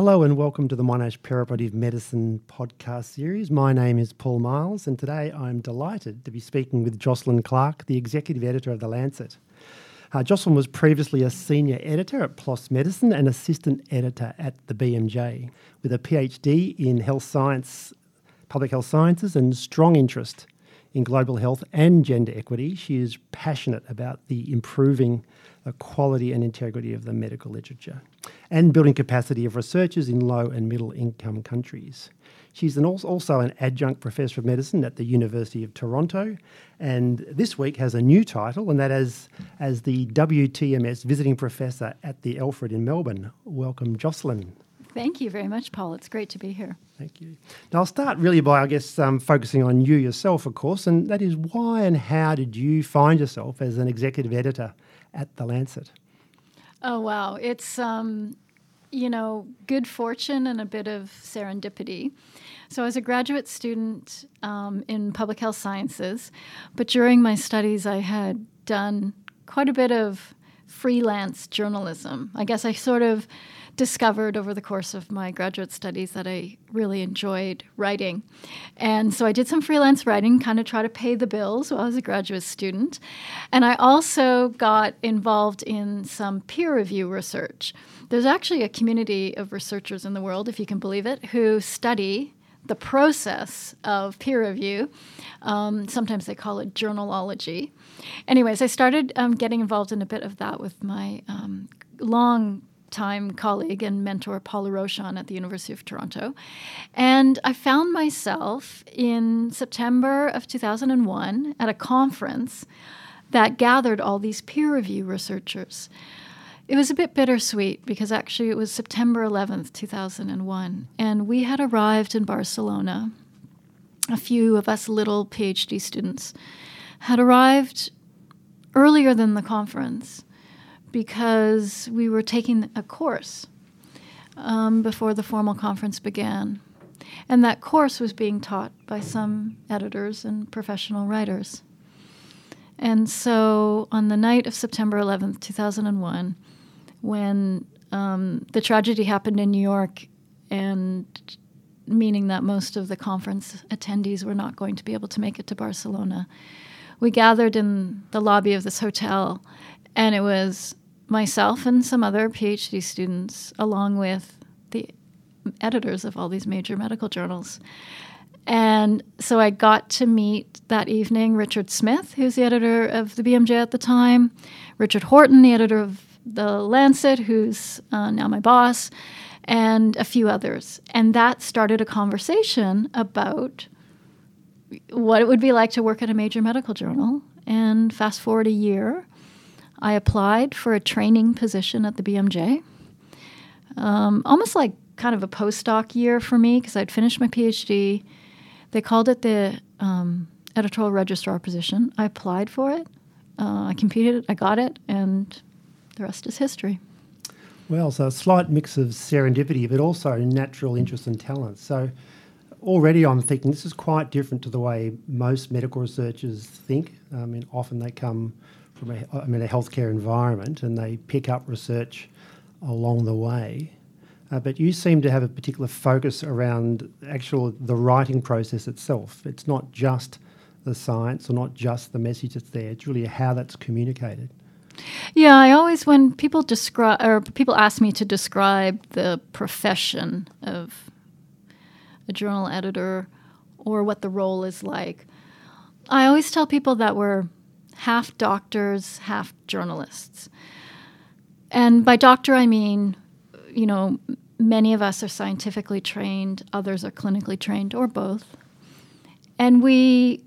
Hello and welcome to the Monash Perioperative Medicine podcast series. My name is Paul Myles, and today I'm delighted to be speaking with Jocelyn Clark, the executive editor of The Lancet. Uh, Jocelyn was previously a senior editor at PLOS Medicine and assistant editor at the BMJ, with a PhD in health science, public health sciences, and strong interest in global health and gender equity. She is passionate about the improving the quality and integrity of the medical literature and building capacity of researchers in low and middle income countries. She's an also an adjunct professor of medicine at the University of Toronto, and this week has a new title, and that is as the WTMS visiting professor at the Alfred in Melbourne. Welcome, Jocelyn. Thank you very much, Paul. It's great to be here. Thank you. Now, I'll start really by, I guess, um, focusing on you yourself, of course, and that is why and how did you find yourself as an executive editor at The Lancet? Oh, wow. It's, um, you know, good fortune and a bit of serendipity. So, I was a graduate student um, in public health sciences, but during my studies, I had done quite a bit of freelance journalism. I guess I sort of discovered over the course of my graduate studies that I really enjoyed writing. And so I did some freelance writing, kind of try to pay the bills while I was a graduate student. And I also got involved in some peer review research. There's actually a community of researchers in the world, if you can believe it, who study the process of peer review. Um, sometimes they call it journalology. Anyways, I started um, getting involved in a bit of that with my um, long time colleague and mentor Paula Rochon at the University of Toronto. And I found myself in September of 2001 at a conference that gathered all these peer review researchers. It was a bit bittersweet because actually it was September 11th, 2001, and we had arrived in Barcelona. A few of us little PhD students had arrived earlier than the conference because we were taking a course um, before the formal conference began. And that course was being taught by some editors and professional writers. And so on the night of September 11th, 2001, when um, the tragedy happened in New York, and meaning that most of the conference attendees were not going to be able to make it to Barcelona, we gathered in the lobby of this hotel, and it was myself and some other PhD students, along with the editors of all these major medical journals. And so I got to meet that evening Richard Smith, who's the editor of the BMJ at the time, Richard Horton, the editor of the Lancet, who's uh, now my boss, and a few others. And that started a conversation about what it would be like to work at a major medical journal. And fast forward a year, I applied for a training position at the BMJ. Um, almost like kind of a postdoc year for me because I'd finished my PhD. They called it the um, editorial registrar position. I applied for it. Uh, I competed. I got it, and the rest is history. Well, so a slight mix of serendipity, but also natural interest and talent. So already I'm thinking this is quite different to the way most medical researchers think. I mean, often they come from a, I mean, a healthcare environment and they pick up research along the way. Uh, but you seem to have a particular focus around actual the writing process itself. It's not just the science or not just the message that's there. It's really how that's communicated. Yeah, I always when people describe or people ask me to describe the profession of a journal editor or what the role is like, I always tell people that we're half doctors, half journalists. And by doctor, I mean, you know, many of us are scientifically trained, others are clinically trained, or both. And we,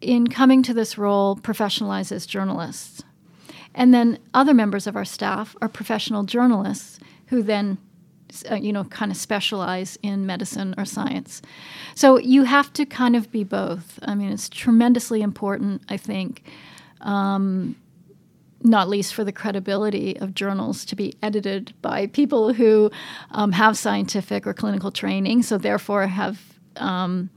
in coming to this role, professionalize as journalists. And then other members of our staff are professional journalists who then you know, kind of specialize in medicine or science. So you have to kind of be both. I mean, it's tremendously important, I think, um, not least for the credibility of journals to be edited by people who um, have scientific or clinical training, so therefore have, um,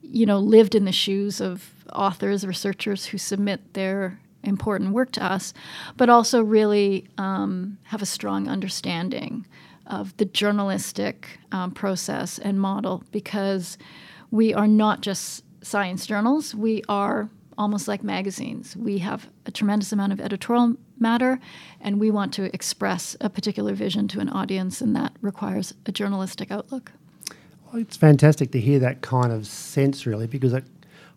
you know, lived in the shoes of authors, researchers who submit their important work to us, but also really um, have a strong understanding of the journalistic um, process and model because we are not just science journals, we are almost like magazines. We have a tremendous amount of editorial matter, and we want to express a particular vision to an audience, and that requires a journalistic outlook. Well, it's fantastic to hear that kind of sense, really, because it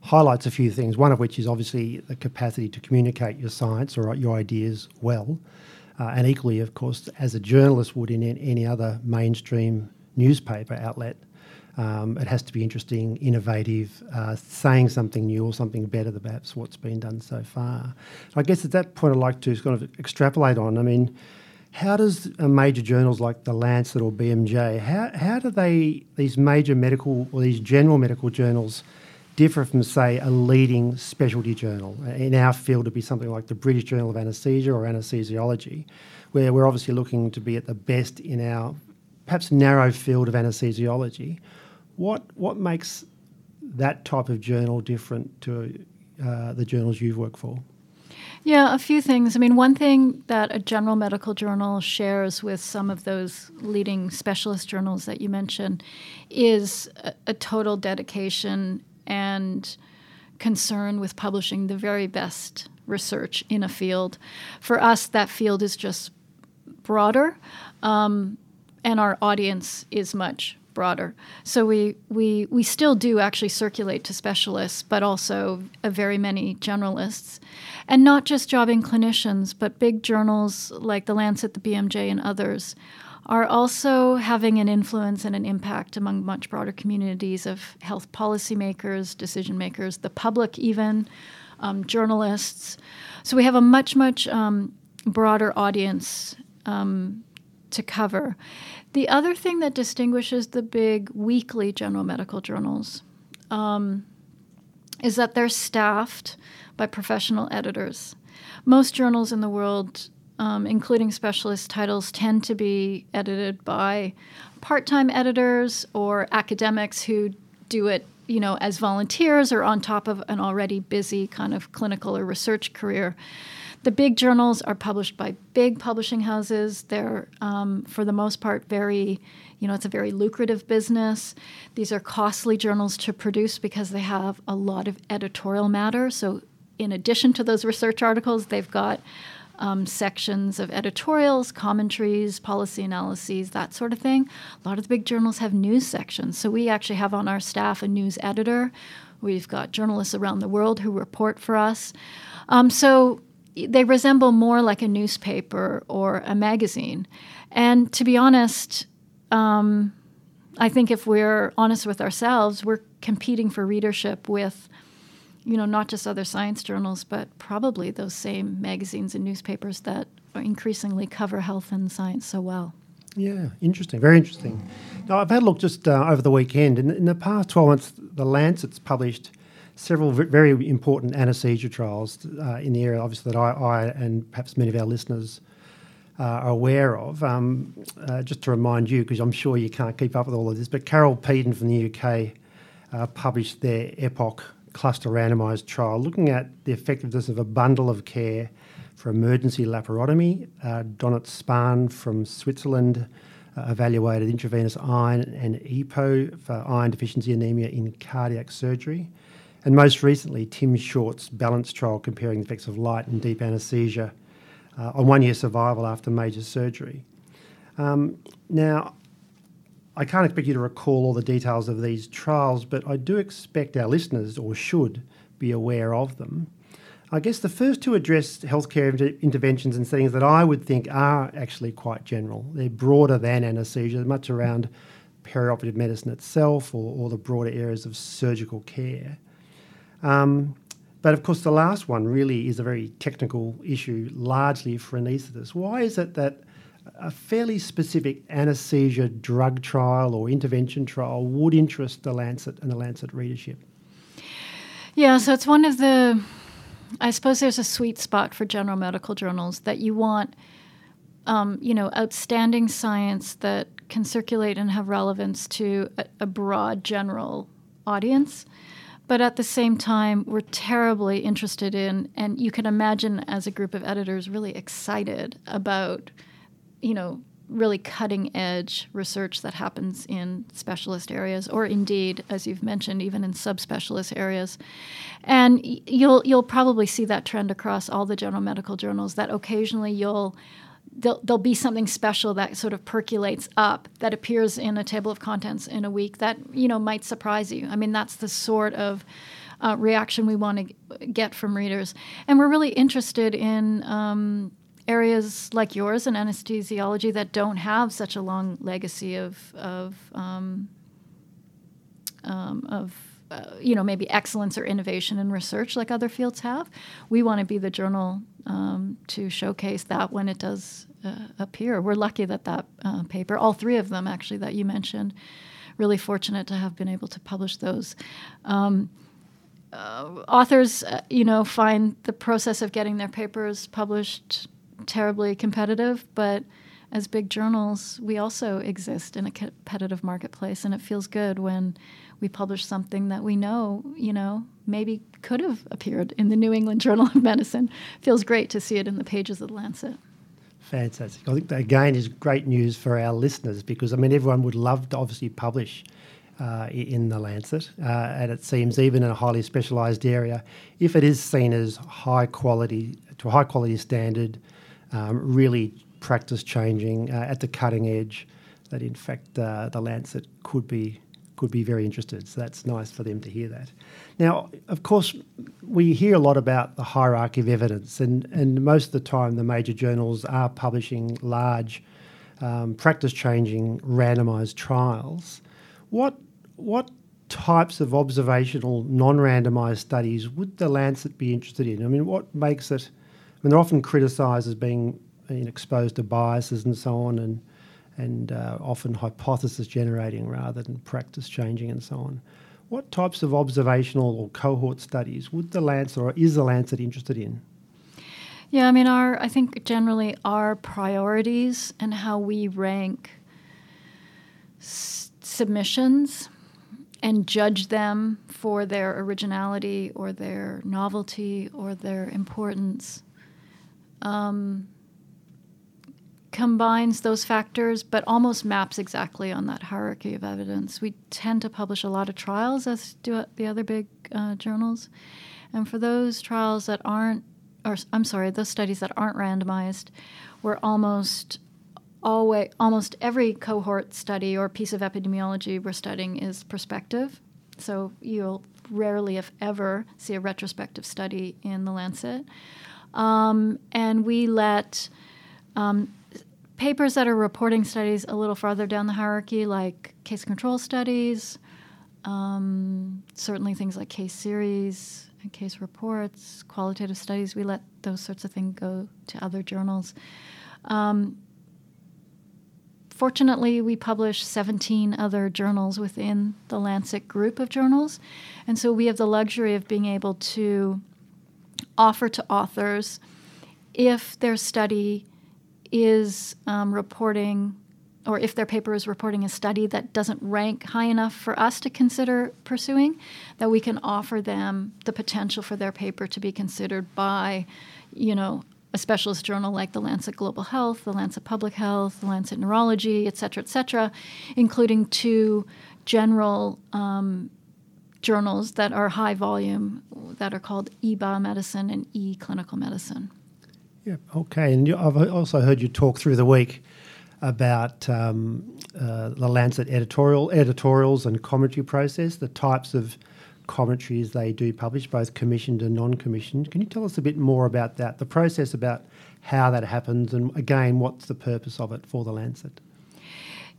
highlights a few things. One of which is obviously the capacity to communicate your science or your ideas well, uh, and equally, of course, as a journalist would in any other mainstream newspaper outlet. Um, it has to be interesting, innovative, uh, saying something new or something better than perhaps what's been done so far. I guess at that point, I'd like to kind of extrapolate on. I mean, how does major journals like the Lancet or BMJ, how, how do they, these major medical or these general medical journals, differ from, say, a leading specialty journal? In our field, it'd be something like the British Journal of Anaesthesia or Anesthesiology, where we're obviously looking to be at the best in our perhaps narrow field of anesthesiology. What what makes that type of journal different to uh, the journals you've worked for? Yeah, a few things. I mean, one thing that a general medical journal shares with some of those leading specialist journals that you mentioned is a, a total dedication and concern with publishing the very best research in a field. For us, that field is just broader, um, and our audience is much broader. So we, we, we still do actually circulate to specialists, but also very many generalists. And not just jobbing clinicians, but big journals like The Lancet, the BMJ, and others are also having an influence and an impact among much broader communities of health policymakers, decision makers, the public, even um, journalists. So we have a much, much um, broader audience um, to cover. The other thing that distinguishes the big weekly general medical journals um, is that they're staffed by professional editors. Most journals in the world, um, including specialist titles, tend to be edited by part time editors or academics who do it you know as volunteers or on top of an already busy kind of clinical or research career the big journals are published by big publishing houses. They're, um, for the most part, very, you know, it's a very lucrative business. These are costly journals to produce because they have a lot of editorial matter. So, in addition to those research articles, they've got um, sections of editorials, commentaries, policy analyses, that sort of thing. A lot of the big journals have news sections. So, we actually have on our staff a news editor. We've got journalists around the world who report for us. Um, so, they resemble more like a newspaper or a magazine. And to be honest, um, I think if we're honest with ourselves, we're competing for readership with, you know, not just other science journals, but probably those same magazines and newspapers that increasingly cover health and science so well. Yeah, interesting, very interesting. Now, I've had a look just uh, over the weekend. In, in the past 12 months, The Lancet's published several very important anaesthesia trials uh, in the area, obviously, that I, I, and perhaps many of our listeners uh, are aware of. Um, uh, just to remind you, because I'm sure you can't keep up with all of this, but Carol Peden from the UK uh, published their EPOCH cluster randomised trial looking at the effectiveness of a bundle of care for emergency laparotomy. Uh, Donat Spahn from Switzerland uh, evaluated intravenous iron and EPO for iron deficiency anemia in cardiac surgery. And most recently, Tim Short's balance trial comparing the effects of light and deep anaesthesia uh, on one year survival after major surgery. Um, now, I can't expect you to recall all the details of these trials, but I do expect our listeners, or should, be aware of them. I guess the first two address healthcare inter- interventions and settings that I would think are actually quite general. They're broader than anaesthesia, much around perioperative medicine itself or, or the broader areas of surgical care. Um, but of course, the last one really is a very technical issue, largely for anaesthetists. Why is it that a fairly specific anaesthesia drug trial or intervention trial would interest the Lancet and the Lancet readership? Yeah, so it's one of the, I suppose there's a sweet spot for general medical journals that you want, um, you know, outstanding science that can circulate and have relevance to a, a broad general audience but at the same time, we're terribly interested in, and you can imagine as a group of editors really excited about, you know, really cutting edge research that happens in specialist areas, or indeed, as you've mentioned, even in subspecialist areas. And you'll you'll probably see that trend across all the general medical journals. That occasionally you'll there'll, there'll be something special that sort of percolates up that appears in a table of contents in a week that you know might surprise you. I mean, that's the sort of uh, reaction we want to get from readers, and we're really interested in. Um, areas like yours in anesthesiology that don't have such a long legacy of of um, um, of uh, you know maybe excellence or innovation in research like other fields have. We want to be the journal um, to showcase that when it does uh, appear. We're lucky that that uh, paper, all three of them actually that you mentioned, really fortunate to have been able to publish those. Um, uh, authors, uh, you know, find the process of getting their papers published terribly competitive, but as big journals, we also exist in a competitive marketplace, and it feels good when we publish something that we know, you know, maybe could have appeared in the New England Journal of Medicine. Feels great to see it in the pages of the Lancet. Fantastic. I think that again is great news for our listeners because I mean everyone would love to obviously publish uh, in the Lancet, uh, and it seems even in a highly specialised area, if it is seen as high quality to a high quality standard, um, really practice changing uh, at the cutting edge, that in fact uh, the Lancet could be could be very interested. So that's nice for them to hear that. Now, of course, we hear a lot about the hierarchy of evidence, and, and most of the time the major journals are publishing large um, practice changing randomized trials. What what types of observational non randomized studies would the Lancet be interested in? I mean, what makes it mean, they're often criticised as being you know, exposed to biases and so on, and and uh, often hypothesis generating rather than practice changing and so on. What types of observational or cohort studies would the Lancet or is the Lancet interested in? Yeah, I mean, our I think generally our priorities and how we rank s- submissions and judge them for their originality or their novelty or their importance um, combines those factors, but almost maps exactly on that hierarchy of evidence. We tend to publish a lot of trials, as do the other big uh, journals. And for those trials that aren't, or I'm sorry, those studies that aren't randomized, we're almost always, almost every cohort study or piece of epidemiology we're studying is prospective. So you'll rarely, if ever, see a retrospective study in the Lancet. Um, and we let um, papers that are reporting studies a little farther down the hierarchy, like case control studies, um, certainly things like case series and case reports, qualitative studies, we let those sorts of things go to other journals. Um, fortunately, we publish 17 other journals within the Lancet group of journals. And so we have the luxury of being able to offer to authors if their study is um, reporting or if their paper is reporting a study that doesn't rank high enough for us to consider pursuing, that we can offer them the potential for their paper to be considered by, you know, a specialist journal like the Lancet Global Health, the Lancet Public Health, the Lancet Neurology, et cetera, et cetera, including two general um, journals that are high volume that are called EBioMedicine and EClinicalMedicine. Yeah, okay. And I've also heard you talk through the week about um, uh, the Lancet editorial editorials and commentary process, the types of commentaries they do publish, both commissioned and non-commissioned. Can you tell us a bit more about that, the process about how that happens, and again, what's the purpose of it for the Lancet?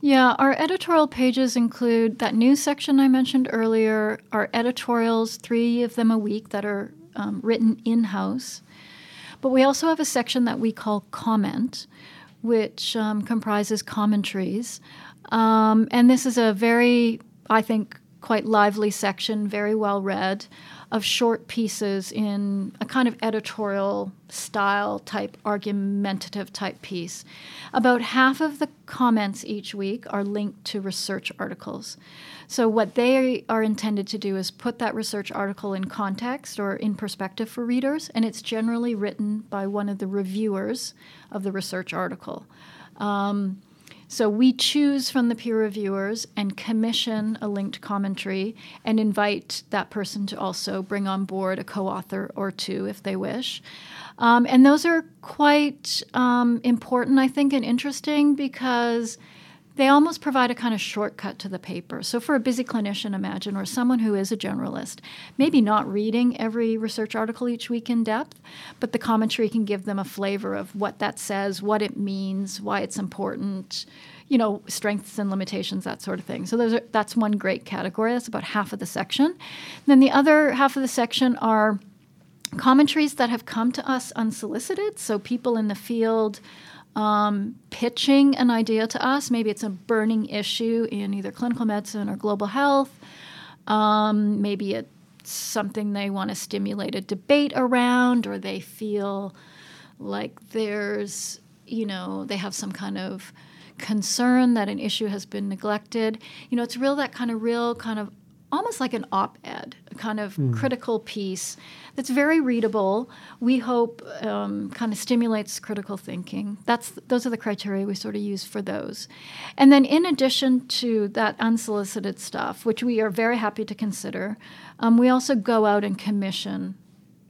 Yeah, our editorial pages include that news section I mentioned earlier, our editorials, three of them a week that are um, written in house. But we also have a section that we call comment, which um, comprises commentaries. Um, and this is a very, I think, quite lively section, very well read of short pieces in a kind of editorial style type, argumentative type piece. About half of the comments each week are linked to research articles. So, what they are intended to do is put that research article in context or in perspective for readers, and it's generally written by one of the reviewers of the research article. Um, So we choose from the peer reviewers and commission a linked commentary and invite that person to also bring on board a co author or two if they wish. Um, and those are quite um, important, I think, and interesting because they almost provide a kind of shortcut to the paper. So, for a busy clinician, imagine, or someone who is a generalist, maybe not reading every research article each week in depth, but the commentary can give them a flavor of what that says, what it means, why it's important, you know, strengths and limitations, that sort of thing. So, those are, that's one great category. That's about half of the section. Then the other half of the section are commentaries that have come to us unsolicited. So, people in the field um, pitching an idea to us. Maybe it's a burning issue in either clinical medicine or global health. Um, maybe it's something they want to stimulate a debate around, or they feel like there's, you know, they have some kind of concern that an issue has been neglected. You know, it's real that kind of real kind of almost like an op ed, a kind of mm. critical piece that's very readable. We hope um, kind of stimulates critical thinking. That's those are the criteria we sort of use for those. And then, in addition to that unsolicited stuff, which we are very happy to consider, um, we also go out and commission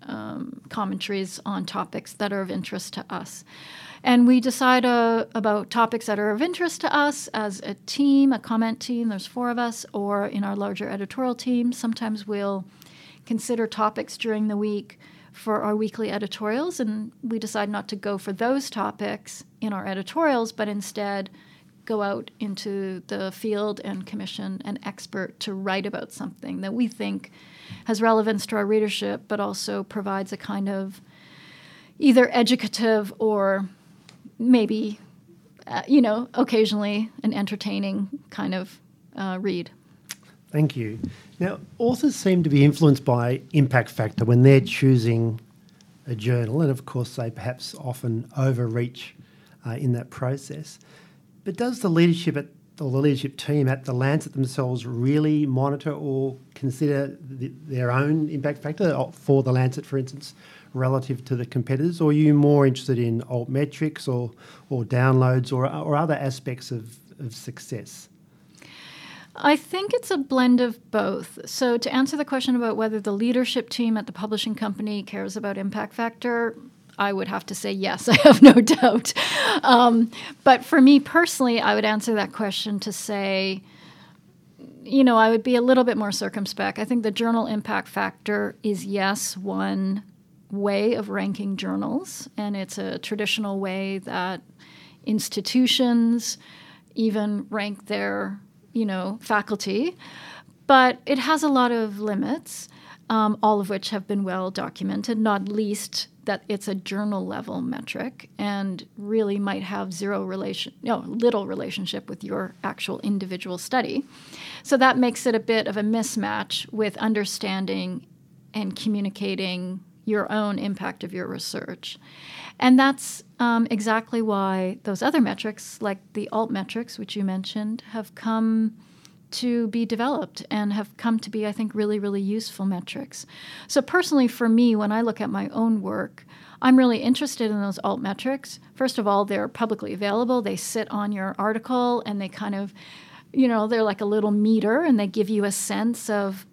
um, commentaries on topics that are of interest to us. And we decide uh, about topics that are of interest to us as a team, a comment team. There's four of us, or in our larger editorial team. Sometimes we'll consider topics during the week for our weekly editorials, and we decide not to go for those topics in our editorials, but instead go out into the field and commission an expert to write about something that we think has relevance to our readership, but also provides a kind of either educative or maybe, uh, you know, occasionally an entertaining kind of uh, read. Thank you. Now, authors seem to be influenced by impact factor when they're choosing a journal, and of course, they perhaps often overreach uh, in that process. But does the leadership at the leadership team at the Lancet themselves really monitor or consider the, their own impact factor for the Lancet, for instance, relative to the competitors, or are you more interested in alt metrics or or downloads or or other aspects of, of success? I think it's a blend of both. So, to answer the question about whether the leadership team at the publishing company cares about impact factor, I would have to say yes, I have no doubt. Um, but for me personally, I would answer that question to say, you know, I would be a little bit more circumspect. I think the journal impact factor is, yes, one way of ranking journals, and it's a traditional way that institutions even rank their you know, faculty, but it has a lot of limits, um, all of which have been well documented, not least that it's a journal level metric and really might have zero relation, no, little relationship with your actual individual study. So that makes it a bit of a mismatch with understanding and communicating your own impact of your research. And that's um, exactly why those other metrics, like the alt metrics, which you mentioned, have come to be developed and have come to be, I think, really, really useful metrics. So, personally, for me, when I look at my own work, I'm really interested in those alt metrics. First of all, they're publicly available, they sit on your article and they kind of, you know, they're like a little meter and they give you a sense of,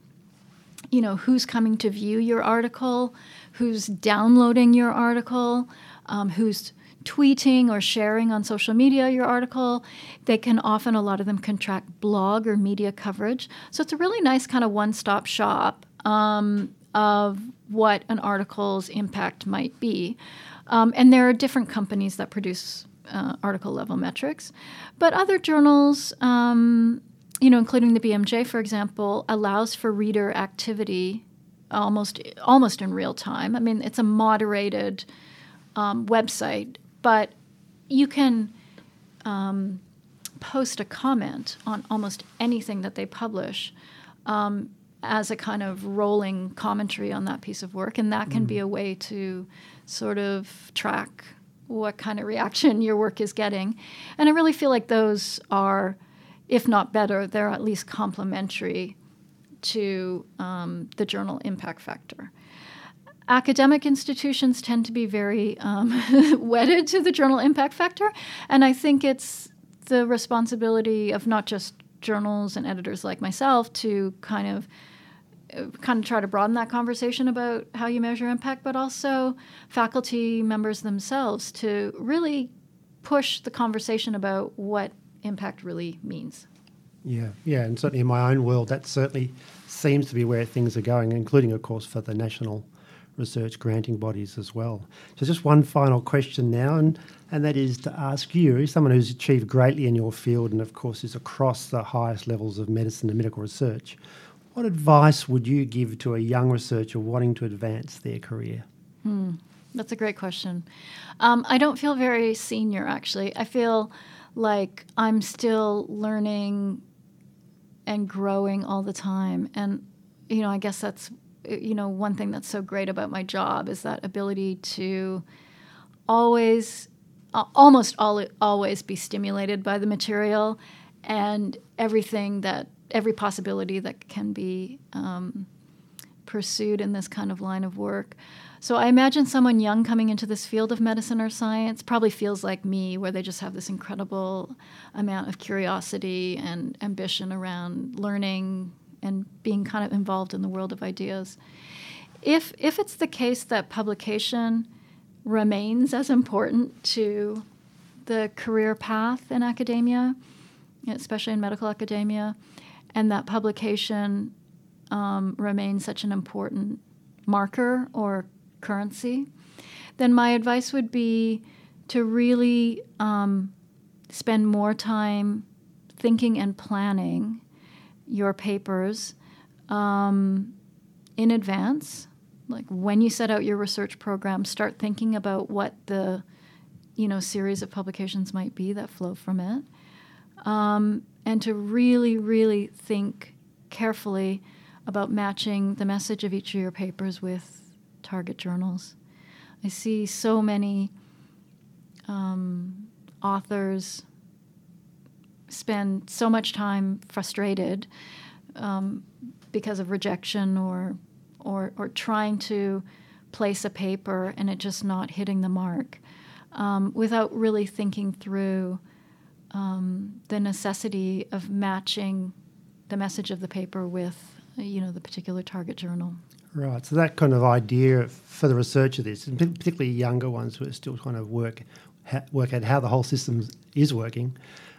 you know, who's coming to view your article, who's downloading your article, um, who's tweeting or sharing on social media your article. They can often, a lot of them, contract blog or media coverage. So it's a really nice kind of one stop shop um, of what an article's impact might be. Um, and there are different companies that produce uh, article level metrics. But other journals, um, you know, including the BMJ, for example, allows for reader activity almost almost in real time. I mean, it's a moderated um, website, but you can um, post a comment on almost anything that they publish um, as a kind of rolling commentary on that piece of work, and that can mm. be a way to sort of track what kind of reaction your work is getting. And I really feel like those are, if not better, they're at least complementary to um, the journal impact factor. Academic institutions tend to be very um, wedded to the journal impact factor, and I think it's the responsibility of not just journals and editors like myself to kind of kind of try to broaden that conversation about how you measure impact, but also faculty members themselves to really push the conversation about what impact really means. Yeah, yeah, and certainly in my own world, that certainly seems to be where things are going, including, of course, for the national research granting bodies as well. So, just one final question now, and, and that is to ask you, as someone who's achieved greatly in your field and, of course, is across the highest levels of medicine and medical research, what advice would you give to a young researcher wanting to advance their career? Hmm, that's a great question. Um, I don't feel very senior, actually. I feel like I'm still learning and growing all the time. And, you know, I guess that's, you know, one thing that's so great about my job is that ability to always, almost all, always be stimulated by the material and everything that every possibility that can be um, pursued in this kind of line of work. So I imagine someone young coming into this field of medicine or science probably feels like me, where they just have this incredible amount of curiosity and ambition around learning and being kind of involved in the world of ideas. If if it's the case that publication remains as important to the career path in academia, especially in medical academia, and that publication um, remains such an important marker or currency, then my advice would be to really um, spend more time thinking and planning your papers um, in advance. Like when you set out your research program, start thinking about what the you know series of publications might be that flow from it. Um, and to really, really think carefully about matching the message of each of your papers with target journals. I see so many um, authors spend so much time frustrated um, because of rejection or, or, or trying to place a paper and it just not hitting the mark um, without really thinking through um, the necessity of matching the message of the paper with, you know, the particular target journal. Right. So that kind of idea for the research of this, and particularly younger ones who are still trying to work work out how the whole system is working,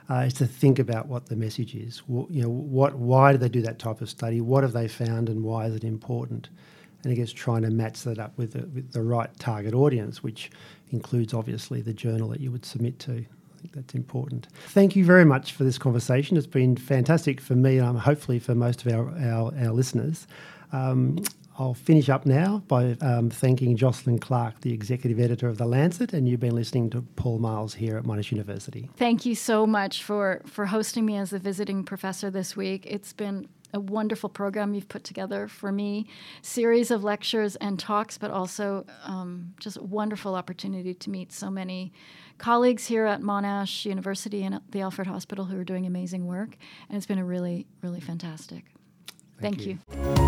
uh, is to think about what the message is. you know, what why do they do that type of study? What have they found, and why is it important? And I guess trying to match that up with the, with the right target audience, which includes obviously the journal that you would submit to I think that's important. Thank you very much for this conversation. It's been fantastic for me and um, hopefully for most of our, our, our listeners. Um, I'll finish up now by um, thanking Jocelyn Clark, the executive editor of The Lancet, and you've been listening to Paul Myles here at Monash University. Thank you so much for, for hosting me as a visiting professor this week. It's been a wonderful program you've put together for me, series of lectures and talks, but also um, just a wonderful opportunity to meet so many colleagues here at Monash University and at the Alfred Hospital who are doing amazing work. And it's been a really, really fantastic. Thank, Thank you. you.